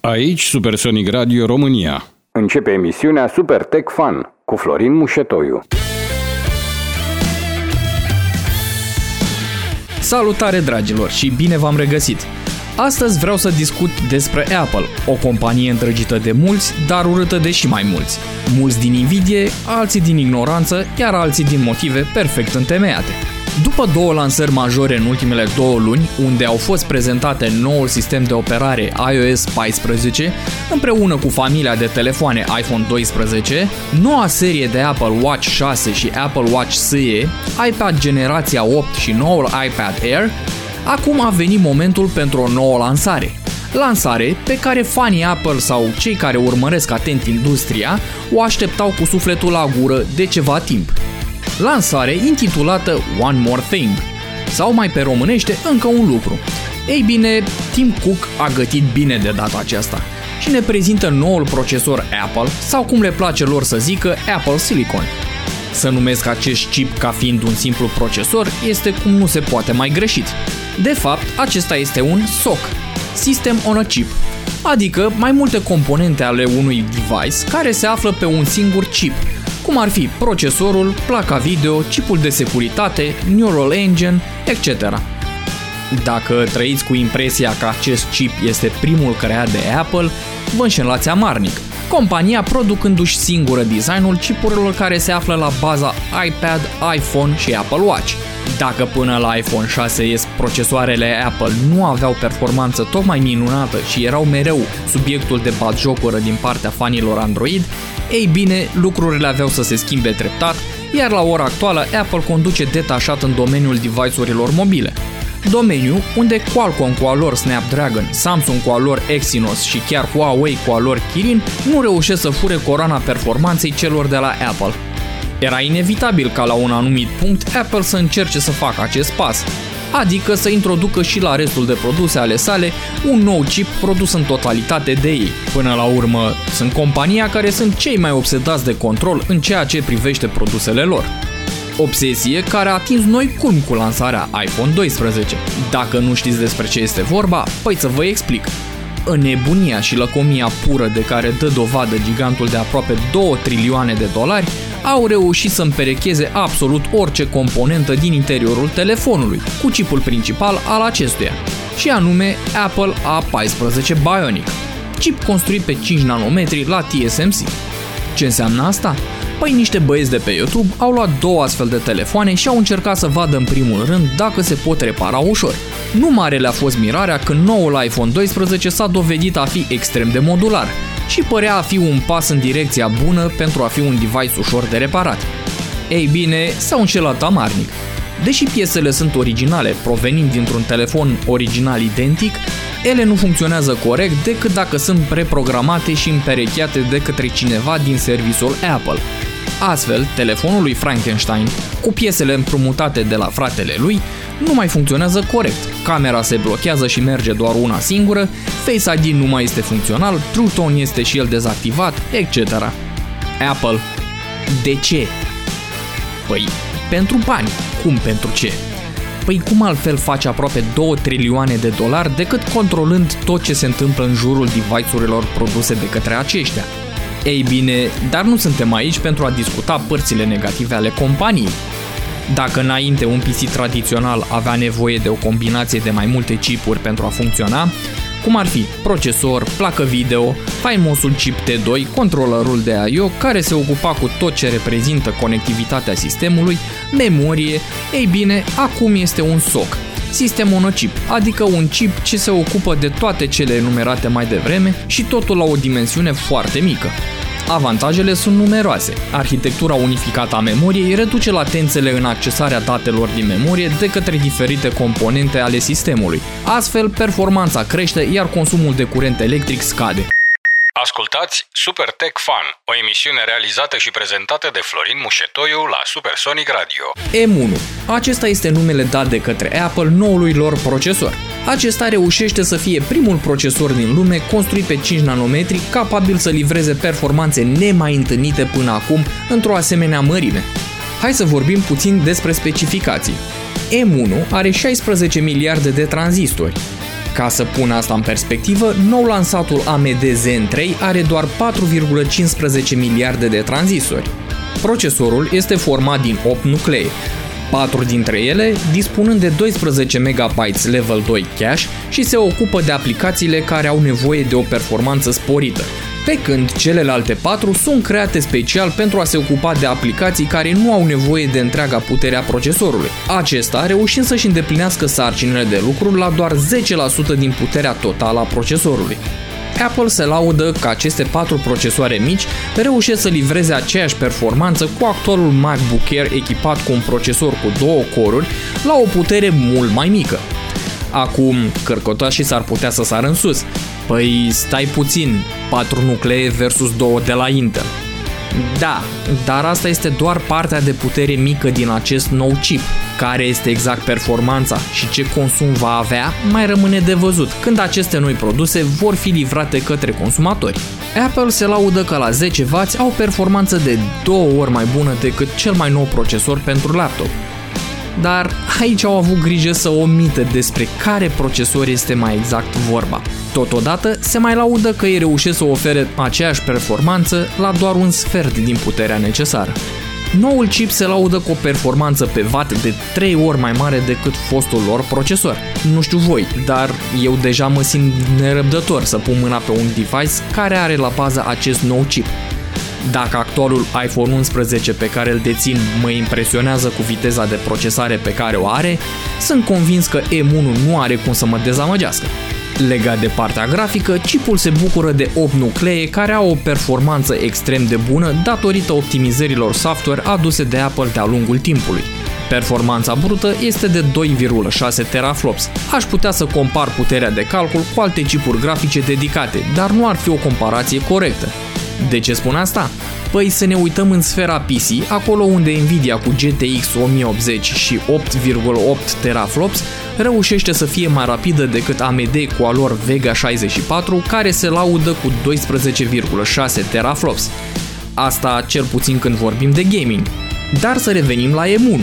Aici Supersonic Radio România. Începe emisiunea Super Tech Fun cu Florin Mușetoiu. Salutare dragilor și bine v-am regăsit! Astăzi vreau să discut despre Apple, o companie îndrăgită de mulți, dar urâtă de și mai mulți. Mulți din invidie, alții din ignoranță, iar alții din motive perfect întemeiate. După două lansări majore în ultimele două luni, unde au fost prezentate noul sistem de operare iOS 14, împreună cu familia de telefoane iPhone 12, noua serie de Apple Watch 6 și Apple Watch SE, iPad generația 8 și noul iPad Air, acum a venit momentul pentru o nouă lansare. Lansare pe care fanii Apple sau cei care urmăresc atent industria o așteptau cu sufletul la gură de ceva timp lansare intitulată One More Thing, sau mai pe românește încă un lucru. Ei bine, Tim Cook a gătit bine de data aceasta și ne prezintă noul procesor Apple, sau cum le place lor să zică, Apple Silicon. Să numesc acest chip ca fiind un simplu procesor este cum nu se poate mai greșit. De fapt, acesta este un SoC, System on a Chip, adică mai multe componente ale unui device care se află pe un singur chip, cum ar fi procesorul, placa video, chipul de securitate, Neural Engine, etc. Dacă trăiți cu impresia că acest chip este primul creat de Apple, vă înșelați amarnic. Compania producându-și singură designul chipurilor care se află la baza iPad, iPhone și Apple Watch. Dacă până la iPhone 6s procesoarele Apple nu aveau performanță tocmai minunată și erau mereu subiectul de batjocură din partea fanilor Android, ei bine, lucrurile aveau să se schimbe treptat, iar la ora actuală Apple conduce detașat în domeniul device-urilor mobile. Domeniu unde Qualcomm cu alor Snapdragon, Samsung cu alor Exynos și chiar Huawei cu alor Kirin nu reușesc să fure coroana performanței celor de la Apple. Era inevitabil ca la un anumit punct Apple să încerce să facă acest pas, adică să introducă și la restul de produse ale sale un nou chip produs în totalitate de ei. Până la urmă, sunt compania care sunt cei mai obsedați de control în ceea ce privește produsele lor. Obsesie care a atins noi culm cu lansarea iPhone 12. Dacă nu știți despre ce este vorba, păi să vă explic în nebunia și lăcomia pură de care dă dovadă gigantul de aproape 2 trilioane de dolari, au reușit să împerecheze absolut orice componentă din interiorul telefonului, cu chipul principal al acestuia, și anume Apple A14 Bionic, chip construit pe 5 nanometri la TSMC. Ce înseamnă asta? Păi niște băieți de pe YouTube au luat două astfel de telefoane și au încercat să vadă în primul rând dacă se pot repara ușor. Nu mare le-a fost mirarea când noul iPhone 12 s-a dovedit a fi extrem de modular și părea a fi un pas în direcția bună pentru a fi un device ușor de reparat. Ei bine, s-au înșelat amarnic. Deși piesele sunt originale, provenind dintr-un telefon original identic, ele nu funcționează corect decât dacă sunt preprogramate și împerecheate de către cineva din serviciul Apple. Astfel, telefonul lui Frankenstein, cu piesele împrumutate de la fratele lui, nu mai funcționează corect. Camera se blochează și merge doar una singură, Face ID nu mai este funcțional, True Tone este și el dezactivat, etc. Apple. De ce? Păi, pentru bani. Cum pentru ce? Păi cum altfel faci aproape 2 trilioane de dolari decât controlând tot ce se întâmplă în jurul device-urilor produse de către aceștia? Ei bine, dar nu suntem aici pentru a discuta părțile negative ale companiei. Dacă înainte un PC tradițional avea nevoie de o combinație de mai multe chipuri pentru a funcționa, cum ar fi procesor, placă video, faimosul chip T2, controllerul de I.O. care se ocupa cu tot ce reprezintă conectivitatea sistemului, memorie, ei bine, acum este un SOC, sistem monochip, adică un chip ce se ocupă de toate cele enumerate mai devreme și totul la o dimensiune foarte mică. Avantajele sunt numeroase. Arhitectura unificată a memoriei reduce latențele în accesarea datelor din memorie de către diferite componente ale sistemului. Astfel, performanța crește, iar consumul de curent electric scade. Ascultați Super Tech Fun, o emisiune realizată și prezentată de Florin Mușetoiu la Supersonic Radio. M1. Acesta este numele dat de către Apple noului lor procesor. Acesta reușește să fie primul procesor din lume construit pe 5 nanometri capabil să livreze performanțe nemai întâlnite până acum într-o asemenea mărime. Hai să vorbim puțin despre specificații. M1 are 16 miliarde de tranzistori. Ca să pun asta în perspectivă, nou lansatul AMD Zen 3 are doar 4,15 miliarde de tranzistori. Procesorul este format din 8 nuclee, 4 dintre ele dispunând de 12 MB level 2 cache și se ocupă de aplicațiile care au nevoie de o performanță sporită, pe când celelalte 4 sunt create special pentru a se ocupa de aplicații care nu au nevoie de întreaga putere a procesorului. Acesta reușind să-și îndeplinească sarcinile de lucru la doar 10% din puterea totală a procesorului. Apple se laudă că aceste patru procesoare mici reușesc să livreze aceeași performanță cu actualul MacBook Air echipat cu un procesor cu două coruri la o putere mult mai mică. Acum, cărcotașii s-ar putea să sară în sus. Păi stai puțin, 4 nuclee versus 2 de la Intel. Da, dar asta este doar partea de putere mică din acest nou chip. Care este exact performanța și ce consum va avea, mai rămâne de văzut când aceste noi produse vor fi livrate către consumatori. Apple se laudă că la 10W au performanță de două ori mai bună decât cel mai nou procesor pentru laptop. Dar aici au avut grijă să omită despre care procesor este mai exact vorba. Totodată, se mai laudă că ei reușesc să ofere aceeași performanță la doar un sfert din puterea necesară. Noul chip se laudă cu o performanță pe watt de 3 ori mai mare decât fostul lor procesor. Nu știu voi, dar eu deja mă simt nerăbdător să pun mâna pe un device care are la bază acest nou chip. Dacă actualul iPhone 11 pe care îl dețin mă impresionează cu viteza de procesare pe care o are, sunt convins că M1 nu are cum să mă dezamăgească. Legat de partea grafică, chipul se bucură de 8 nuclee care au o performanță extrem de bună datorită optimizărilor software aduse de Apple de-a lungul timpului. Performanța brută este de 2,6 teraflops. Aș putea să compar puterea de calcul cu alte chipuri grafice dedicate, dar nu ar fi o comparație corectă. De ce spun asta? Păi să ne uităm în sfera PC, acolo unde Nvidia cu GTX 1080 și 8,8 teraflops reușește să fie mai rapidă decât AMD cu a lor Vega 64, care se laudă cu 12,6 teraflops. Asta cel puțin când vorbim de gaming. Dar să revenim la M1.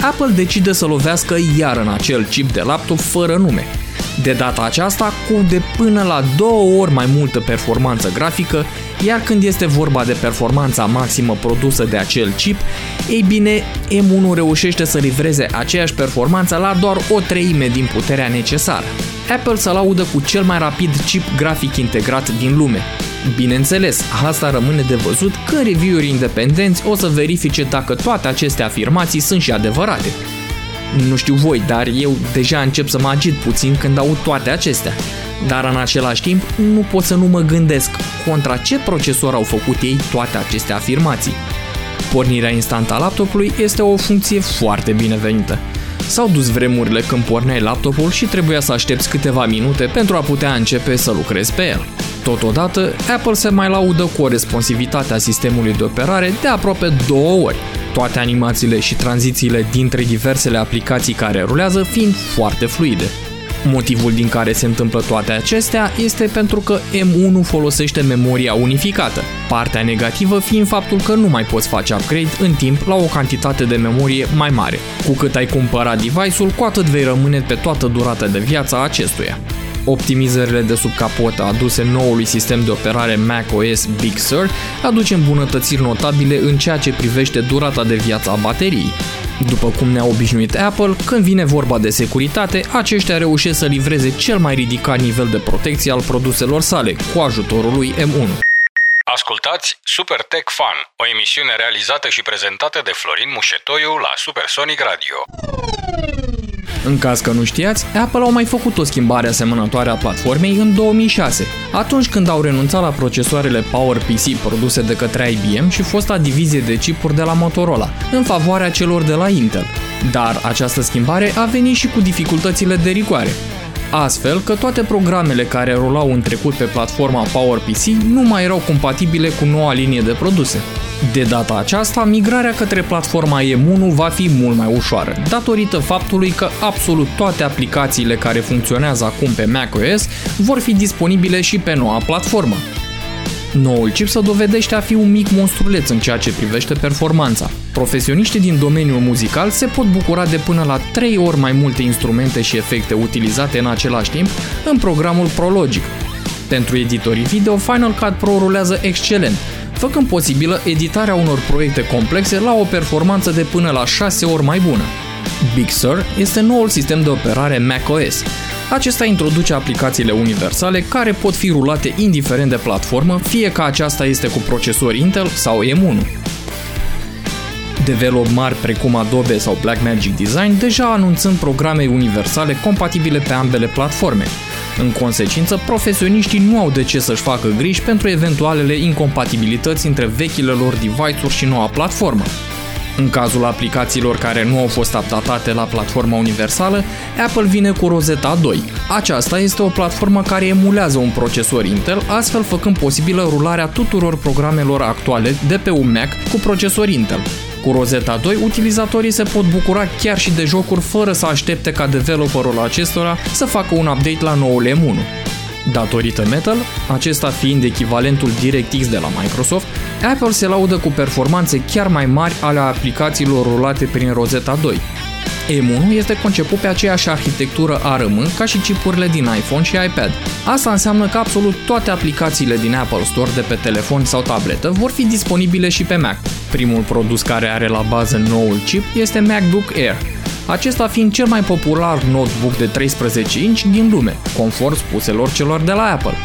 Apple decide să lovească iar în acel chip de laptop fără nume, de data aceasta cu de până la două ori mai multă performanță grafică, iar când este vorba de performanța maximă produsă de acel chip, ei bine, M1 reușește să livreze aceeași performanță la doar o treime din puterea necesară. Apple se laudă cu cel mai rapid chip grafic integrat din lume. Bineînțeles, asta rămâne de văzut când review-uri independenți o să verifice dacă toate aceste afirmații sunt și adevărate. Nu știu voi, dar eu deja încep să mă agit puțin când aud toate acestea. Dar în același timp, nu pot să nu mă gândesc contra ce procesor au făcut ei toate aceste afirmații. Pornirea instantă a laptopului este o funcție foarte binevenită. S-au dus vremurile când porneai laptopul și trebuia să aștepți câteva minute pentru a putea începe să lucrezi pe el. Totodată, Apple se mai laudă cu o responsivitate a sistemului de operare de aproape două ori, toate animațiile și tranzițiile dintre diversele aplicații care rulează fiind foarte fluide. Motivul din care se întâmplă toate acestea este pentru că M1 folosește memoria unificată, partea negativă fiind faptul că nu mai poți face upgrade în timp la o cantitate de memorie mai mare. Cu cât ai cumpărat device-ul, cu atât vei rămâne pe toată durata de viață a acestuia. Optimizările de sub capotă aduse noului sistem de operare macOS Big Sur aduce îmbunătățiri notabile în ceea ce privește durata de viață a bateriei. După cum ne-a obișnuit Apple, când vine vorba de securitate, aceștia reușesc să livreze cel mai ridicat nivel de protecție al produselor sale, cu ajutorul lui M1. Ascultați Super Tech Fun, o emisiune realizată și prezentată de Florin Mușetoiu la Supersonic Radio. În caz că nu știați, Apple au mai făcut o schimbare asemănătoare a platformei în 2006, atunci când au renunțat la procesoarele PowerPC produse de către IBM și fosta divizie de chipuri de la Motorola, în favoarea celor de la Intel. Dar această schimbare a venit și cu dificultățile de rigoare. Astfel că toate programele care rulau în trecut pe platforma PowerPC nu mai erau compatibile cu noua linie de produse. De data aceasta, migrarea către platforma M1 va fi mult mai ușoară, datorită faptului că absolut toate aplicațiile care funcționează acum pe macOS vor fi disponibile și pe noua platformă. Noul chip se dovedește a fi un mic monstruleț în ceea ce privește performanța. Profesioniștii din domeniul muzical se pot bucura de până la 3 ori mai multe instrumente și efecte utilizate în același timp în programul ProLogic. Pentru editorii video, Final Cut Pro rulează excelent, făcând posibilă editarea unor proiecte complexe la o performanță de până la 6 ori mai bună. Big Sur este noul sistem de operare macOS. Acesta introduce aplicațiile universale care pot fi rulate indiferent de platformă, fie că aceasta este cu procesor Intel sau M1. Develop mari precum Adobe sau Blackmagic Design deja anunțând programe universale compatibile pe ambele platforme. În consecință, profesioniștii nu au de ce să-și facă griji pentru eventualele incompatibilități între vechile lor device-uri și noua platformă. În cazul aplicațiilor care nu au fost updatate la platforma universală, Apple vine cu Rosetta 2. Aceasta este o platformă care emulează un procesor Intel, astfel făcând posibilă rularea tuturor programelor actuale de pe un Mac cu procesor Intel. Cu Rosetta 2, utilizatorii se pot bucura chiar și de jocuri fără să aștepte ca developerul acestora să facă un update la noul M1. Datorită Metal, acesta fiind echivalentul DirectX de la Microsoft, Apple se laudă cu performanțe chiar mai mari ale aplicațiilor rulate prin Rosetta 2. M1 este conceput pe aceeași arhitectură ARM ca și chipurile din iPhone și iPad. Asta înseamnă că absolut toate aplicațiile din Apple Store de pe telefon sau tabletă vor fi disponibile și pe Mac. Primul produs care are la bază noul chip este MacBook Air, acesta fiind cel mai popular notebook de 13 inch din lume, conform spuselor celor de la Apple.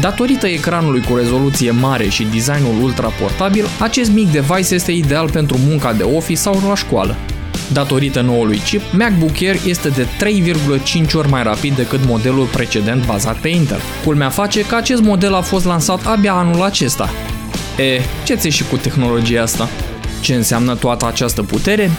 Datorită ecranului cu rezoluție mare și designul ultra portabil, acest mic device este ideal pentru munca de office sau la școală. Datorită noului chip, MacBook Air este de 3,5 ori mai rapid decât modelul precedent bazat pe Intel. Culmea face că acest model a fost lansat abia anul acesta. E, ce ți și cu tehnologia asta? Ce înseamnă toată această putere?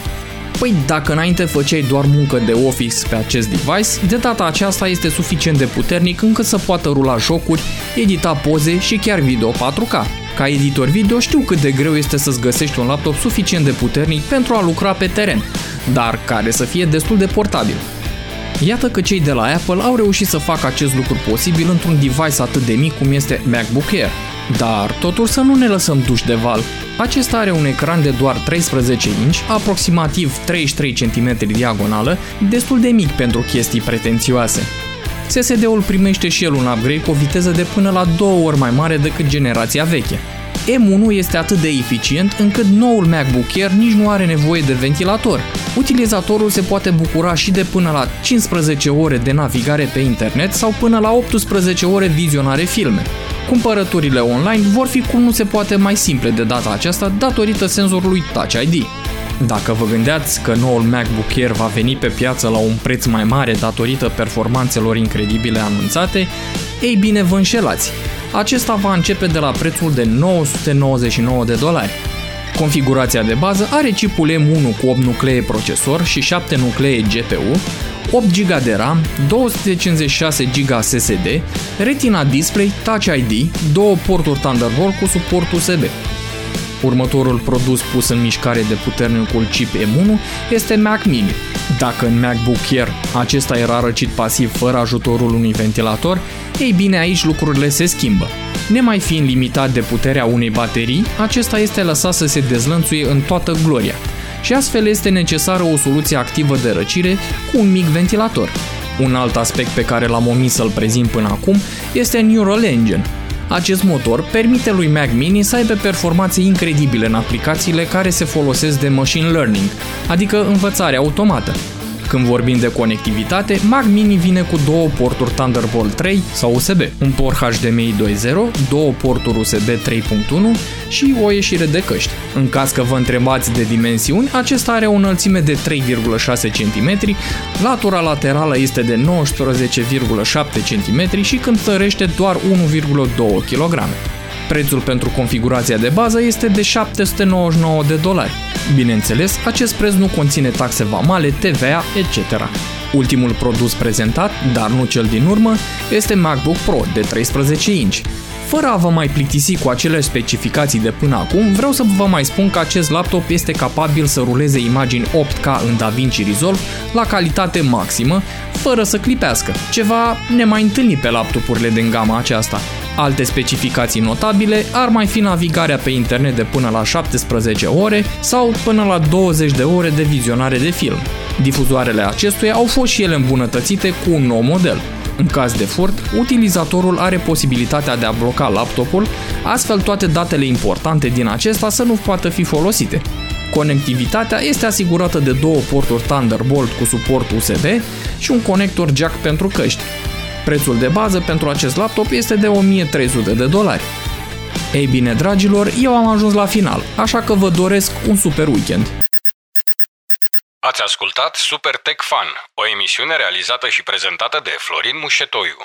Păi dacă înainte făceai doar muncă de office pe acest device, de data aceasta este suficient de puternic încât să poată rula jocuri, edita poze și chiar video 4K. Ca editor video știu cât de greu este să-ți găsești un laptop suficient de puternic pentru a lucra pe teren, dar care să fie destul de portabil. Iată că cei de la Apple au reușit să facă acest lucru posibil într-un device atât de mic cum este MacBook Air. Dar, totuși să nu ne lăsăm duși de val. Acesta are un ecran de doar 13 inch, aproximativ 33 cm diagonală, destul de mic pentru chestii pretențioase. SSD-ul primește și el un upgrade cu o viteză de până la două ori mai mare decât generația veche. M1 este atât de eficient încât noul MacBook Air nici nu are nevoie de ventilator. Utilizatorul se poate bucura și de până la 15 ore de navigare pe internet sau până la 18 ore vizionare filme. Cumpărăturile online vor fi cum nu se poate mai simple de data aceasta datorită senzorului Touch ID. Dacă vă gândeați că noul MacBook Air va veni pe piață la un preț mai mare datorită performanțelor incredibile anunțate, ei bine vă înșelați. Acesta va începe de la prețul de 999 de dolari. Configurația de bază are chipul M1 cu 8 nuclee procesor și 7 nuclee GPU, 8 GB de RAM, 256 GB SSD, Retina Display, Touch ID, două porturi Thunderbolt cu suport USB. Următorul produs pus în mișcare de puternicul chip M1 este Mac Mini. Dacă în MacBook Air acesta era răcit pasiv fără ajutorul unui ventilator, ei bine aici lucrurile se schimbă. Nemai fiind limitat de puterea unei baterii, acesta este lăsat să se dezlănțuie în toată gloria și astfel este necesară o soluție activă de răcire cu un mic ventilator. Un alt aspect pe care l-am omis să-l prezint până acum este Neural Engine. Acest motor permite lui Mac Mini să aibă performanțe incredibile în aplicațiile care se folosesc de machine learning, adică învățare automată. Când vorbim de conectivitate, Mac Mini vine cu două porturi Thunderbolt 3 sau USB, un port HDMI 2.0, două porturi USB 3.1 și o ieșire de căști. În caz că vă întrebați de dimensiuni, acesta are o înălțime de 3,6 cm, latura laterală este de 19,7 cm și cântărește doar 1,2 kg. Prețul pentru configurația de bază este de 799 de dolari. Bineînțeles, acest preț nu conține taxe vamale, TVA, etc. Ultimul produs prezentat, dar nu cel din urmă, este MacBook Pro de 13 inch. Fără a vă mai plictisi cu acele specificații de până acum, vreau să vă mai spun că acest laptop este capabil să ruleze imagini 8K în DaVinci Resolve la calitate maximă, fără să clipească, ceva nemai întâlnit pe laptopurile din gama aceasta. Alte specificații notabile ar mai fi navigarea pe internet de până la 17 ore sau până la 20 de ore de vizionare de film. Difuzoarele acestuia au fost și ele îmbunătățite cu un nou model. În caz de furt, utilizatorul are posibilitatea de a bloca laptopul, astfel toate datele importante din acesta să nu poată fi folosite. Conectivitatea este asigurată de două porturi Thunderbolt cu suport USB și un conector jack pentru căști. Prețul de bază pentru acest laptop este de 1300 de dolari. Ei bine, dragilor, eu am ajuns la final, așa că vă doresc un super weekend. Ați ascultat Super Tech Fun, o emisiune realizată și prezentată de Florin Mușetoiu.